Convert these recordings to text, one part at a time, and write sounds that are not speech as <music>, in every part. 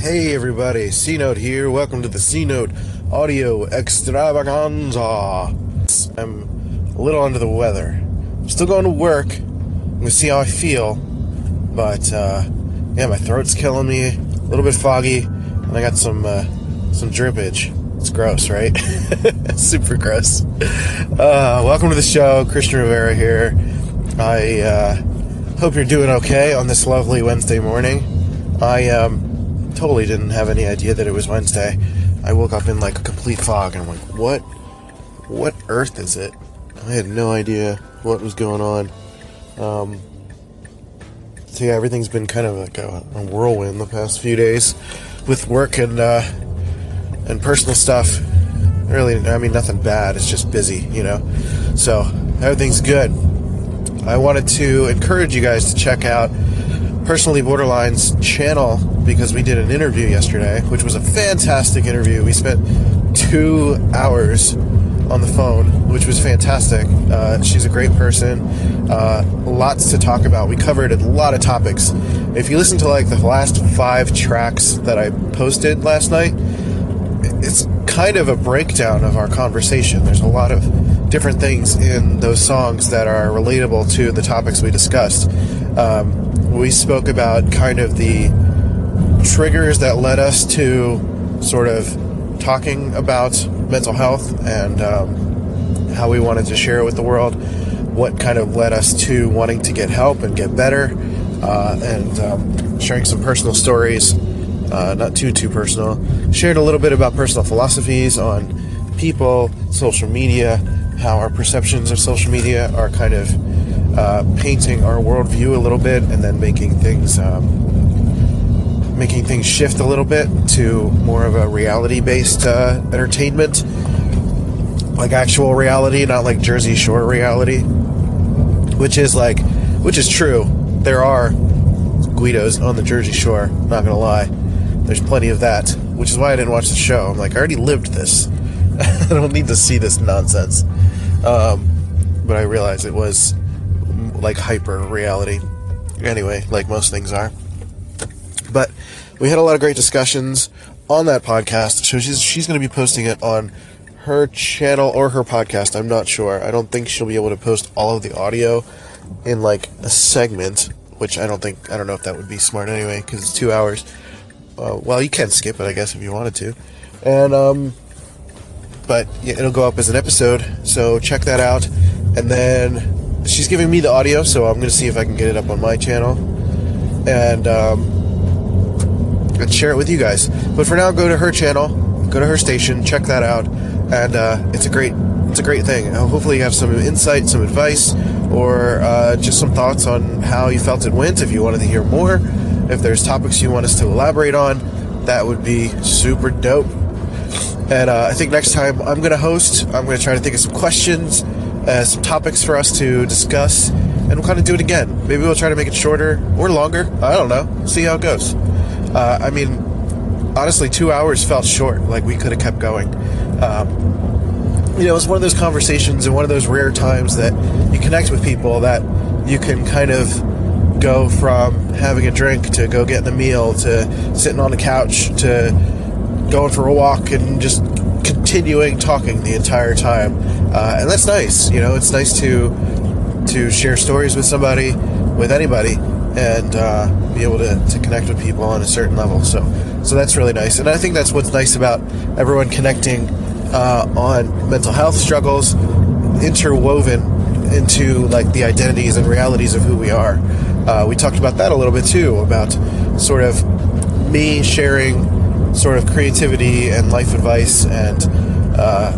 Hey everybody, C Note here. Welcome to the C Note Audio Extravaganza. I'm a little under the weather. I'm still going to work. I'm gonna see how I feel, but uh, yeah, my throat's killing me. A little bit foggy, and I got some uh, some drippage. It's gross, right? <laughs> Super gross. Uh, welcome to the show, Christian Rivera here. I uh, hope you're doing okay on this lovely Wednesday morning. I um, totally didn't have any idea that it was Wednesday. I woke up in like a complete fog and I'm like, what? What earth is it? I had no idea what was going on. Um, so yeah, everything's been kind of like a, a whirlwind the past few days with work and uh, and personal stuff. Really, I mean, nothing bad. It's just busy, you know. So everything's good. I wanted to encourage you guys to check out Personally Borderline's channel because we did an interview yesterday, which was a fantastic interview. We spent two hours on the phone, which was fantastic. Uh, she's a great person. Uh, lots to talk about. We covered a lot of topics. If you listen to like the last five tracks that I posted last night, it's kind of a breakdown of our conversation. There's a lot of different things in those songs that are relatable to the topics we discussed. Um, we spoke about kind of the triggers that led us to sort of talking about mental health and um, how we wanted to share it with the world, what kind of led us to wanting to get help and get better, uh, and um, sharing some personal stories, uh, not too, too personal. Shared a little bit about personal philosophies on people, social media, how our perceptions of social media are kind of uh, painting our worldview a little bit and then making things um, making things shift a little bit to more of a reality based uh, entertainment. Like actual reality not like jersey shore reality. Which is like which is true. There are guidos on the jersey shore not gonna lie. There's plenty of that which is why i didn't watch the show. I'm like i already lived this. <laughs> I don't need to see this nonsense um, but i realized it was like hyper reality. Anyway, like most things are. But we had a lot of great discussions on that podcast. So she's she's going to be posting it on her channel or her podcast. I'm not sure. I don't think she'll be able to post all of the audio in like a segment, which I don't think I don't know if that would be smart anyway because it's two hours. Uh, well, you can skip it, I guess, if you wanted to. And um, but it'll go up as an episode. So check that out, and then she's giving me the audio, so I'm gonna see if I can get it up on my channel and um, and share it with you guys. But for now, go to her channel, go to her station, check that out, and uh, it's a great it's a great thing. Hopefully, you have some insight, some advice, or uh, just some thoughts on how you felt it went. If you wanted to hear more, if there's topics you want us to elaborate on, that would be super dope. And uh, I think next time I'm going to host, I'm going to try to think of some questions uh, some topics for us to discuss, and we'll kind of do it again. Maybe we'll try to make it shorter or longer. I don't know. See how it goes. Uh, I mean, honestly, two hours felt short. Like we could have kept going. Um, you know, it's one of those conversations and one of those rare times that you connect with people that you can kind of go from having a drink to go getting a meal to sitting on the couch to going for a walk and just continuing talking the entire time, uh, and that's nice. You know, it's nice to to share stories with somebody, with anybody, and uh, be able to, to connect with people on a certain level. So, so that's really nice, and I think that's what's nice about everyone connecting uh, on mental health struggles, interwoven into like the identities and realities of who we are. Uh, we talked about that a little bit too, about sort of me sharing sort of creativity and life advice and uh,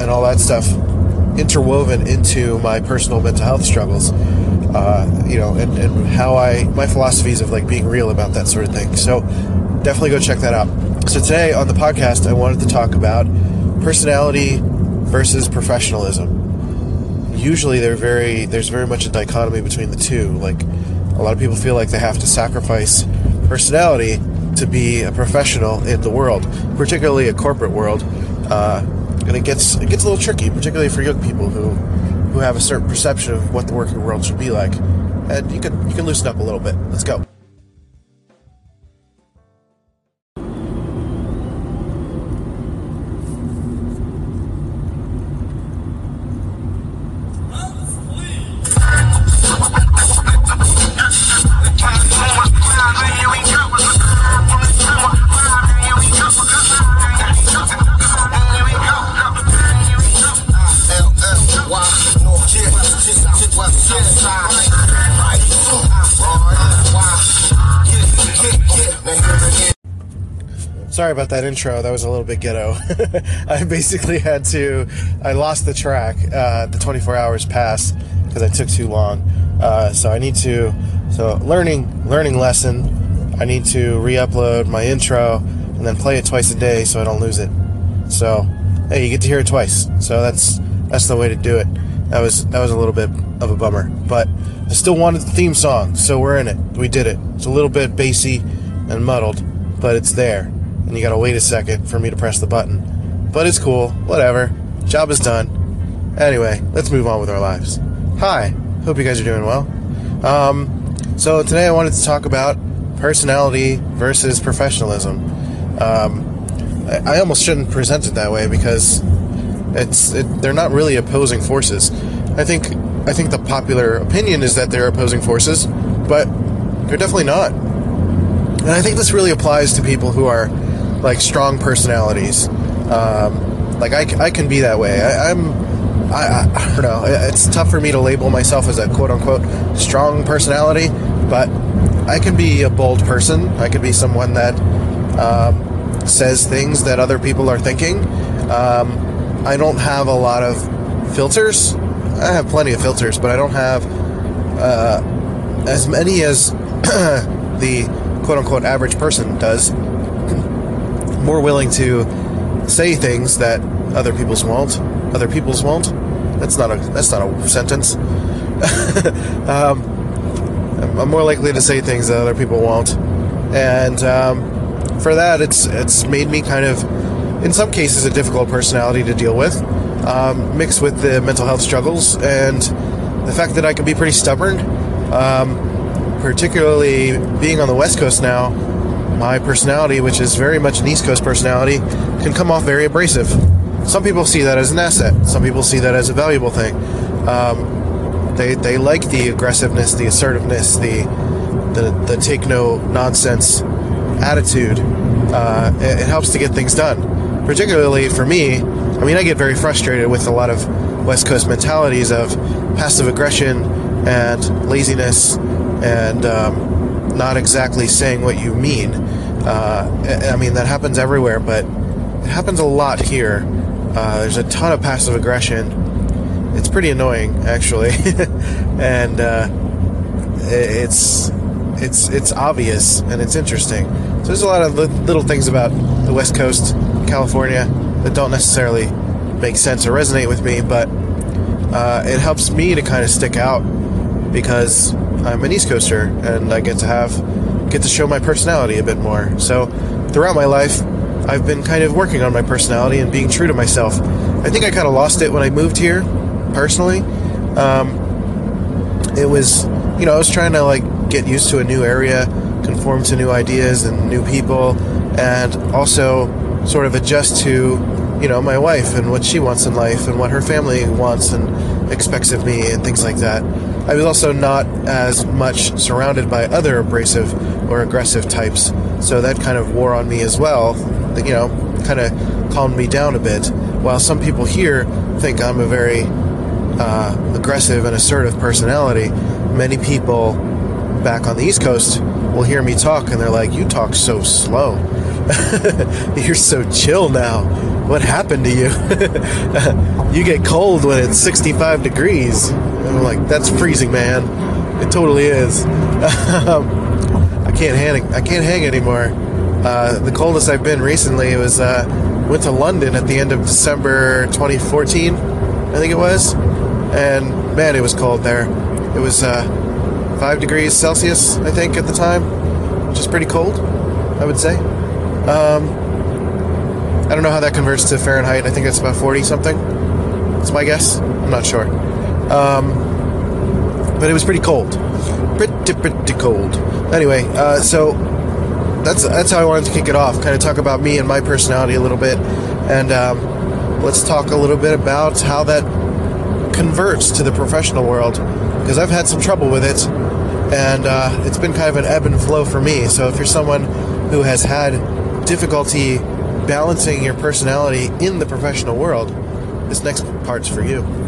and all that stuff interwoven into my personal mental health struggles. Uh, you know, and, and how I my philosophies of like being real about that sort of thing. So definitely go check that out. So today on the podcast, I wanted to talk about personality versus professionalism. Usually, they're very there's very much a dichotomy between the two. Like a lot of people feel like they have to sacrifice personality to be a professional in the world, particularly a corporate world. Uh, and it gets it gets a little tricky, particularly for young people who who have a certain perception of what the working world should be like. And you can you can loosen up a little bit. Let's go. Sorry about that intro. That was a little bit ghetto. <laughs> I basically had to. I lost the track. Uh, the 24 hours passed because I took too long. Uh, so I need to. So learning learning lesson. I need to re-upload my intro and then play it twice a day so I don't lose it. So hey, you get to hear it twice. So that's that's the way to do it. That was that was a little bit of a bummer, but I still wanted the theme song, so we're in it. We did it. It's a little bit bassy and muddled, but it's there and you gotta wait a second for me to press the button. But it's cool, whatever. Job is done. Anyway, let's move on with our lives. Hi, hope you guys are doing well. Um, so today I wanted to talk about personality versus professionalism. Um, I, I, almost shouldn't present it that way because it's it, they're not really opposing forces. I think I think the popular opinion is that they're opposing forces, but they're definitely not. And I think this really applies to people who are like strong personalities. Um, like I, I can be that way. I, am I, I, don't know. It's tough for me to label myself as a quote unquote strong personality, but I can be a bold person. I can be someone that um, says things that other people are thinking. Um, I don't have a lot of filters. I have plenty of filters, but I don't have uh, as many as <clears throat> the quote unquote average person does more willing to say things that other people's won't. Other people's won't. That's not a that's not a sentence. <laughs> um, I'm more likely to say things that other people won't, and um, for that, it's it's made me kind of, in some cases, a difficult personality to deal with, um, mixed with the mental health struggles and the fact that I can be pretty stubborn. Um, particularly being on the West Coast now, my personality, which is very much an East Coast personality, can come off very abrasive. Some people see that as an asset. Some people see that as a valuable thing. Um, they they like the aggressiveness, the assertiveness, the the, the take no nonsense attitude. Uh, it, it helps to get things done. Particularly for me, I mean, I get very frustrated with a lot of West Coast mentalities of passive aggression and laziness and um, not exactly saying what you mean. Uh, I mean, that happens everywhere, but it happens a lot here. Uh, there's a ton of passive aggression. It's pretty annoying, actually, <laughs> and uh, it's it's it's obvious and it's interesting. So there's a lot of little things about the West Coast, California, that don't necessarily make sense or resonate with me, but uh, it helps me to kind of stick out because I'm an East Coaster and I get to have get to show my personality a bit more. So throughout my life, I've been kind of working on my personality and being true to myself. I think I kind of lost it when I moved here, personally. Um, it was, you know, I was trying to like get used to a new area, conform to new ideas and new people, and also sort of adjust to, you know, my wife and what she wants in life and what her family wants and expects of me and things like that. I was also not as much surrounded by other abrasive or aggressive types, so that kind of wore on me as well. You know, kind of calmed me down a bit. While some people here think I'm a very uh, aggressive and assertive personality, many people back on the East Coast will hear me talk and they're like, You talk so slow. <laughs> You're so chill now. What happened to you? <laughs> you get cold when it's 65 degrees. I'm like, that's freezing, man. It totally is. Um, I can't hang. I can't hang anymore. Uh, the coldest I've been recently was uh, went to London at the end of December 2014, I think it was, and man, it was cold there. It was uh, five degrees Celsius, I think, at the time, which is pretty cold, I would say. Um, I don't know how that converts to Fahrenheit. I think it's about 40 something. That's my guess. I'm not sure. Um, but it was pretty cold, pretty pretty cold. Anyway, uh, so that's that's how I wanted to kick it off. Kind of talk about me and my personality a little bit, and um, let's talk a little bit about how that converts to the professional world because I've had some trouble with it, and uh, it's been kind of an ebb and flow for me. So if you're someone who has had difficulty balancing your personality in the professional world, this next part's for you.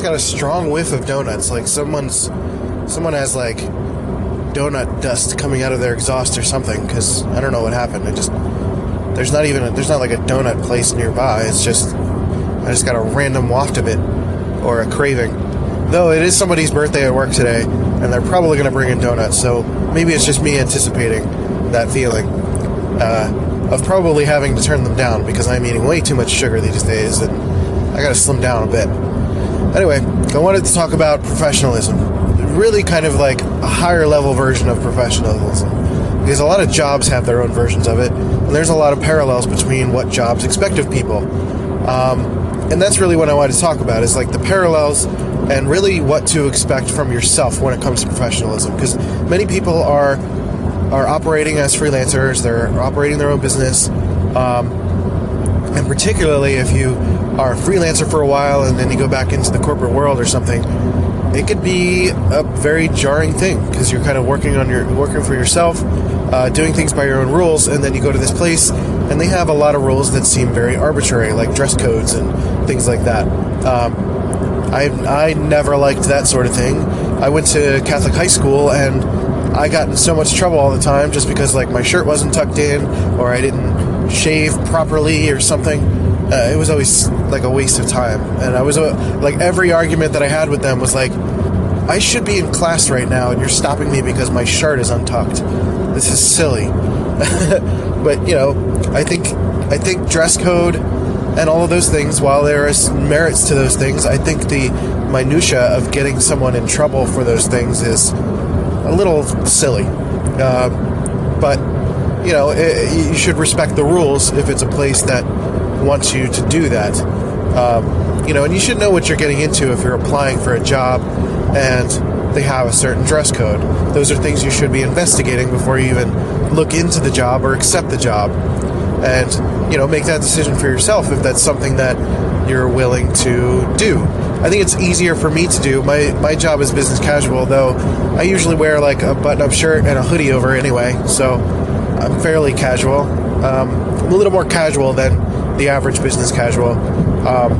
Just got a strong whiff of donuts. Like someone's, someone has like donut dust coming out of their exhaust or something because I don't know what happened. I just there's not even a, there's not like a donut place nearby. It's just I just got a random waft of it or a craving. Though it is somebody's birthday at work today, and they're probably to bring in donuts, so maybe it's just me anticipating that feeling uh, of probably having to turn them down because I'm eating way too much sugar these days, and I got to slim down a bit. Anyway, I wanted to talk about professionalism. Really, kind of like a higher level version of professionalism. Because a lot of jobs have their own versions of it, and there's a lot of parallels between what jobs expect of people. Um, and that's really what I wanted to talk about is like the parallels and really what to expect from yourself when it comes to professionalism because many people are are operating as freelancers they're operating their own business um, and particularly if you are a freelancer for a while and then you go back into the corporate world or something it could be a very jarring thing because you're kind of working on your working for yourself uh, doing things by your own rules and then you go to this place and they have a lot of rules that seem very arbitrary like dress codes and things like that. Um, I I never liked that sort of thing. I went to Catholic high school and I got in so much trouble all the time just because like my shirt wasn't tucked in or I didn't shave properly or something. Uh, it was always like a waste of time, and I was uh, like every argument that I had with them was like, I should be in class right now, and you're stopping me because my shirt is untucked. This is silly. <laughs> but you know, I think I think dress code and all of those things, while there is merits to those things, I think the minutia of getting someone in trouble for those things is a little silly. Uh, but you know, it, you should respect the rules if it's a place that wants you to do that. Um, you know, and you should know what you're getting into if you're applying for a job and they have a certain dress code. Those are things you should be investigating before you even look into the job or accept the job and you know make that decision for yourself if that's something that you're willing to do. I think it's easier for me to do. My my job is business casual, though I usually wear like a button-up shirt and a hoodie over anyway, so I'm fairly casual. Um, I'm a little more casual than the average business casual. Um,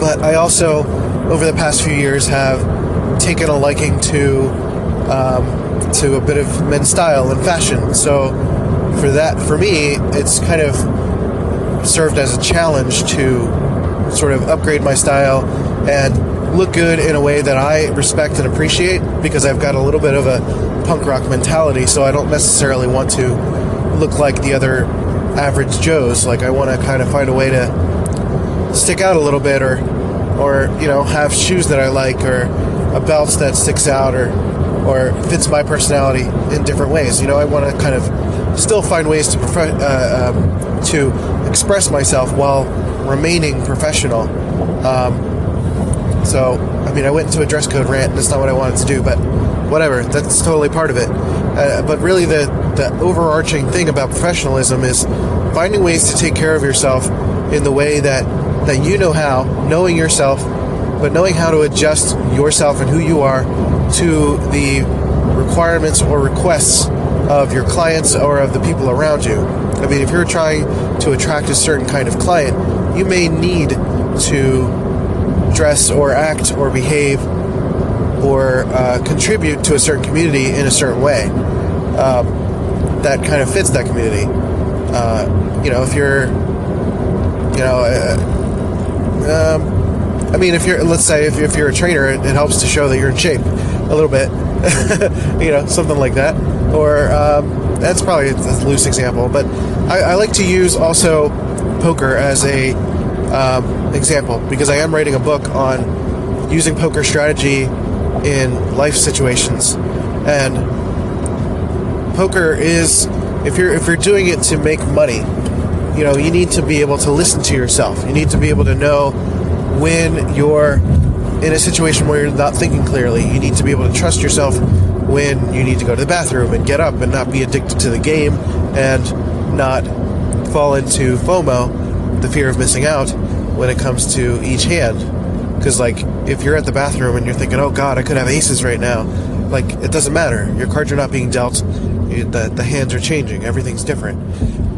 but I also, over the past few years, have taken a liking to um, to a bit of men's style and fashion. So for that, for me, it's kind of served as a challenge to sort of upgrade my style and look good in a way that I respect and appreciate because I've got a little bit of a punk rock mentality, so I don't necessarily want to look like the other average Joes. Like I want to kind of find a way to stick out a little bit or or you know, have shoes that I like or a belt that sticks out or or fits my personality in different ways. You know, I want to kind of still find ways to uh, um, to express myself while remaining professional. Um, so, I mean, I went into a dress code rant. And that's not what I wanted to do, but whatever. That's totally part of it. Uh, but really, the the overarching thing about professionalism is finding ways to take care of yourself in the way that that you know how, knowing yourself, but knowing how to adjust yourself and who you are to the requirements or requests of your clients or of the people around you. I mean, if you're trying to attract a certain kind of client, you may need to dress or act or behave or uh, contribute to a certain community in a certain way um, that kind of fits that community. Uh, you know, if you're, you know, uh, um, I mean, if you're, let's say, if, if you're a trainer, it, it helps to show that you're in shape a little bit, <laughs> you know, something like that or um, that's probably a loose example, but I, I, like to use also poker as a um, example because I am writing a book on using poker strategy in life situations, and poker is if you're if you're doing it to make money, you know you need to be able to listen to yourself. You need to be able to know when you're in a situation where you're not thinking clearly. You need to be able to trust yourself when you need to go to the bathroom and get up and not be addicted to the game and not fall into FOMO, the fear of missing out, when it comes to each hand. Because, like, if you're at the bathroom and you're thinking, oh god, I could have aces right now, like, it doesn't matter. Your cards are not being dealt, the, the hands are changing, everything's different.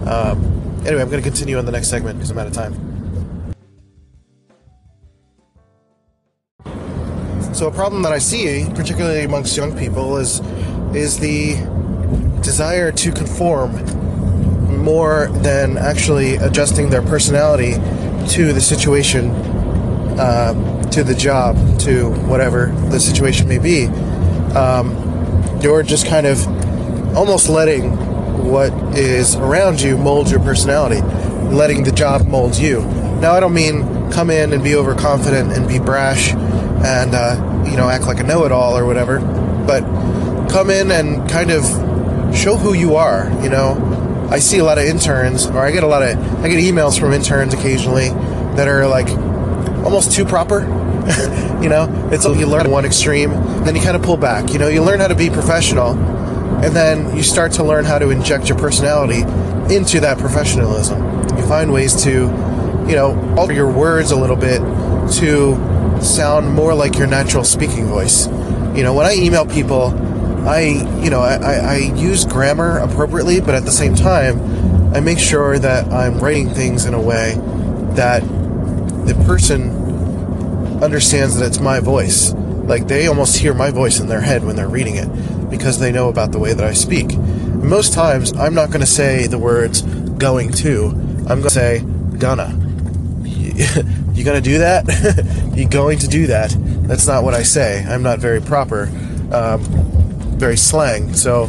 Um, anyway, I'm going to continue on the next segment because I'm out of time. So a problem that I see, particularly amongst young people, is is the desire to conform more than actually adjusting their personality to the situation, uh, to the job, to whatever the situation may be. Um, you're just kind of almost letting what is around you mold your personality, letting the job mold you. Now, I don't mean come in and be overconfident and be brash and uh, you know act like a know-it-all or whatever, but come in and kind of show who you are. You know, I see a lot of interns, or I get a lot of I get emails from interns occasionally that are like almost too proper. <laughs> you know, it's you learn one extreme, then you kind of pull back. You know, you learn how to be professional, and then you start to learn how to inject your personality into that professionalism. You find ways to, you know, alter your words a little bit to sound more like your natural speaking voice. You know, when I email people, I, you know, I, I use grammar appropriately, but at the same time, I make sure that I'm writing things in a way that the person understands that it's my voice. Like they almost hear my voice in their head when they're reading it because they know about the way that I speak. Most times, I'm not going to say the words going to. I'm going to say gonna. <laughs> You gonna do that? <laughs> you going to do that? That's not what I say. I'm not very proper, um, very slang. So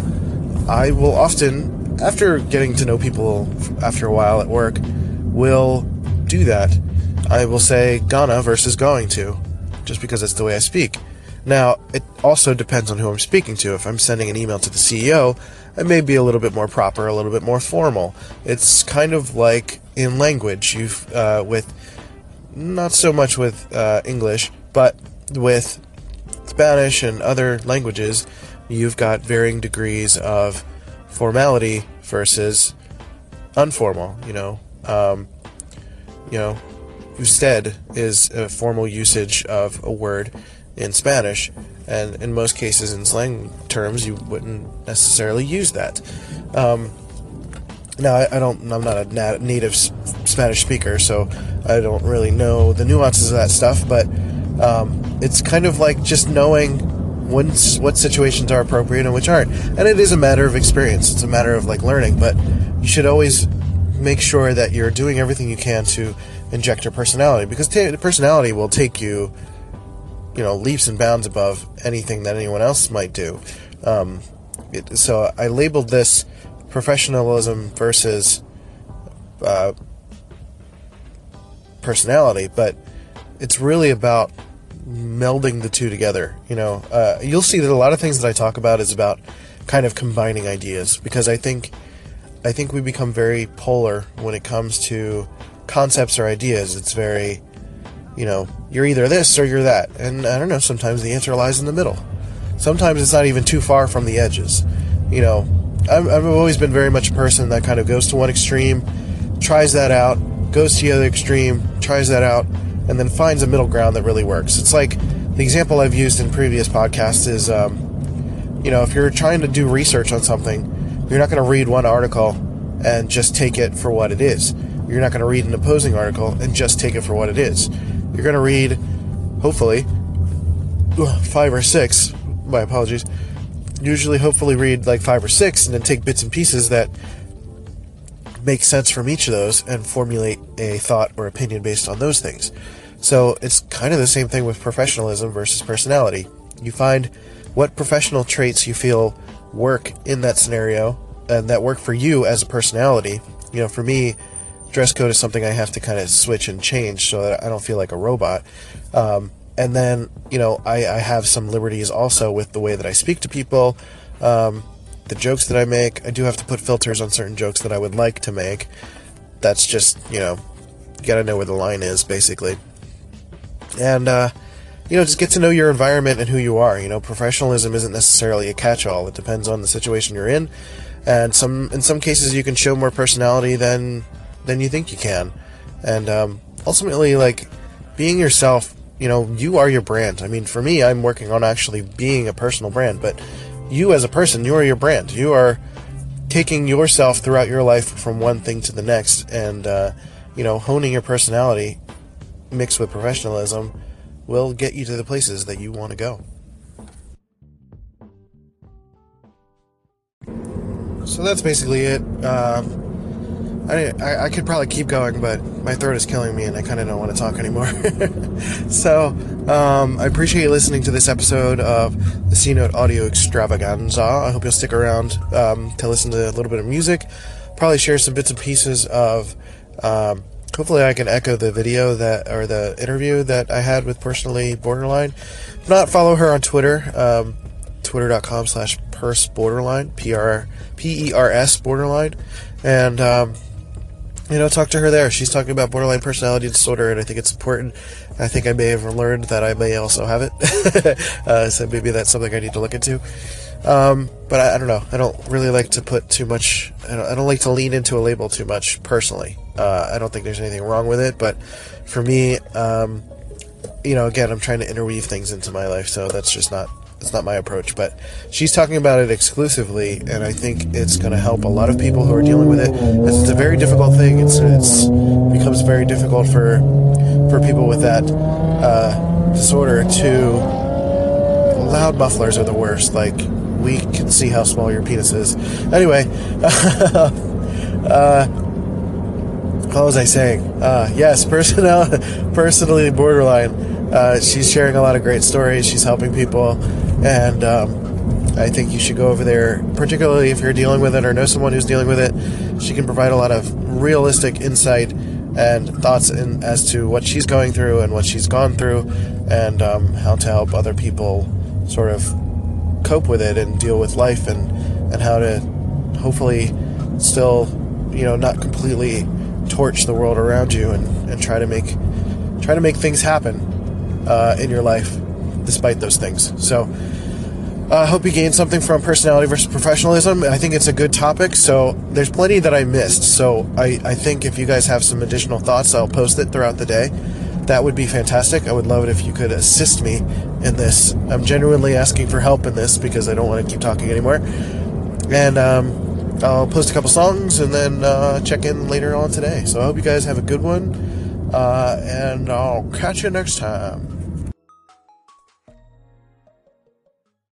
I will often, after getting to know people after a while at work, will do that. I will say gonna versus going to, just because that's the way I speak. Now, it also depends on who I'm speaking to. If I'm sending an email to the CEO, I may be a little bit more proper, a little bit more formal. It's kind of like in language, you've uh, with not so much with uh, English, but with Spanish and other languages, you've got varying degrees of formality versus unformal. You know, um, you know, usted is a formal usage of a word in Spanish, and in most cases, in slang terms, you wouldn't necessarily use that. Um, now, I, I, don't. I'm not a nat- native Spanish speaker, so I don't really know the nuances of that stuff. But um, it's kind of like just knowing when what situations are appropriate and which aren't. And it is a matter of experience. It's a matter of like learning. But you should always make sure that you're doing everything you can to inject your personality, because t- personality will take you you know leaps and bounds above anything that anyone else might do. Um, it, so I labeled this professionalism versus uh, personality, but it's really about melding the two together. You know, uh, you'll see that a lot of things that I talk about is about kind of combining ideas because I think I think we become very polar when it comes to concepts or ideas. It's very you know, you're either this or you're that. And I don't know, sometimes the answer lies in the middle. Sometimes it's not even too far from the edges. You know, I've, I've always been very much a person that kind of goes to one extreme, tries that out, goes to the other extreme, tries that out, and then finds a middle ground that really works. It's like the example I've used in previous podcasts is, um, you know, if you're trying to do research on something, you're not going to read one article and just take it for what it is. You're not going to read an opposing article and just take it for what it is you're going to read, hopefully, five or six. My apologies. Usually, hopefully, read like five or six and then take bits and pieces that make sense from each of those and formulate a thought or opinion based on those things. So it's kind of the same thing with professionalism versus personality. You find what professional traits you feel work in that scenario and that work for you as a personality. You know, for me, dress code is something I have to kind of switch and change so that I don't feel like a robot. Um, and then, you know, I, I, have some liberties also with the way that I speak to people, um, the jokes that I make. I do have to put filters on certain jokes that I would like to make. That's just, you know, you got to know where the line is, basically. And, uh, you know, just get to know your environment and who you are. You know, professionalism isn't necessarily a catch-all. It depends on the situation you're in, and some in some cases you can show more personality than than you think you can. And um, ultimately, like being yourself, you know, you are your brand. I mean, for me, I'm working on actually being a personal brand, but you as a person, you are your brand. You are taking yourself throughout your life from one thing to the next, and uh, you know, honing your personality mixed with professionalism will get you to the places that you want to go. so that's basically it. Um, I, I, could probably keep going, but my throat is killing me, and I kind of don't want to talk anymore. <laughs> so um, I appreciate you listening to this episode of the C Note Audio Extravaganza. I hope you'll stick around um, to listen to a little bit of music. Probably share some bits and pieces of. Um, hopefully, I can echo the video that or the interview that I had with personally borderline. If not, follow her on Twitter. Um, Twitter.com slash pers borderline P R P E R S borderline, and um, you know, talk to her there. She's talking about borderline personality disorder, and I think it's important. I think I may have learned that I may also have it, <laughs> uh, so maybe that's something I need to look into. Um, but I, I, don't know. I don't really like to put too much. I don't, I don't like to lean into a label too much personally. Uh, I don't think there's anything wrong with it, but for me, um, you know, again, I'm trying to interweave things into my life, so that's just not it's not my approach, but she's talking about it exclusively, and I think it's going to help a lot of people who are dealing with it. It's, a very difficult thing. It's it's becomes very difficult for for people with that uh, disorder to. Loud mufflers are the worst. Like we can see how small your penis is. Anyway, <laughs> uh, what was I saying? Uh, yes, personal, <laughs> personally borderline. Uh, she's sharing a lot of great stories. She's helping people, and um, I think you should go over there, particularly if you're dealing with it or know someone who's dealing with it. She can provide a lot of realistic insight and thoughts in, as to what she's going through and what she's gone through, and um, how to help other people sort of cope with it and deal with life, and and how to hopefully still, you know, not completely torch the world around you and, and try to make try to make things happen uh, in your life despite those things. So I uh, hope you gained something from personality versus professionalism. I think it's a good topic. So there's plenty that I missed. So I, I think if you guys have some additional thoughts, I'll post it throughout the day. That would be fantastic. I would love it if you could assist me in this. I'm genuinely asking for help in this because I don't want to keep talking anymore. And um, I'll post a couple songs and then uh, check in later on today. So I hope you guys have a good one. Uh, and I'll catch you next time.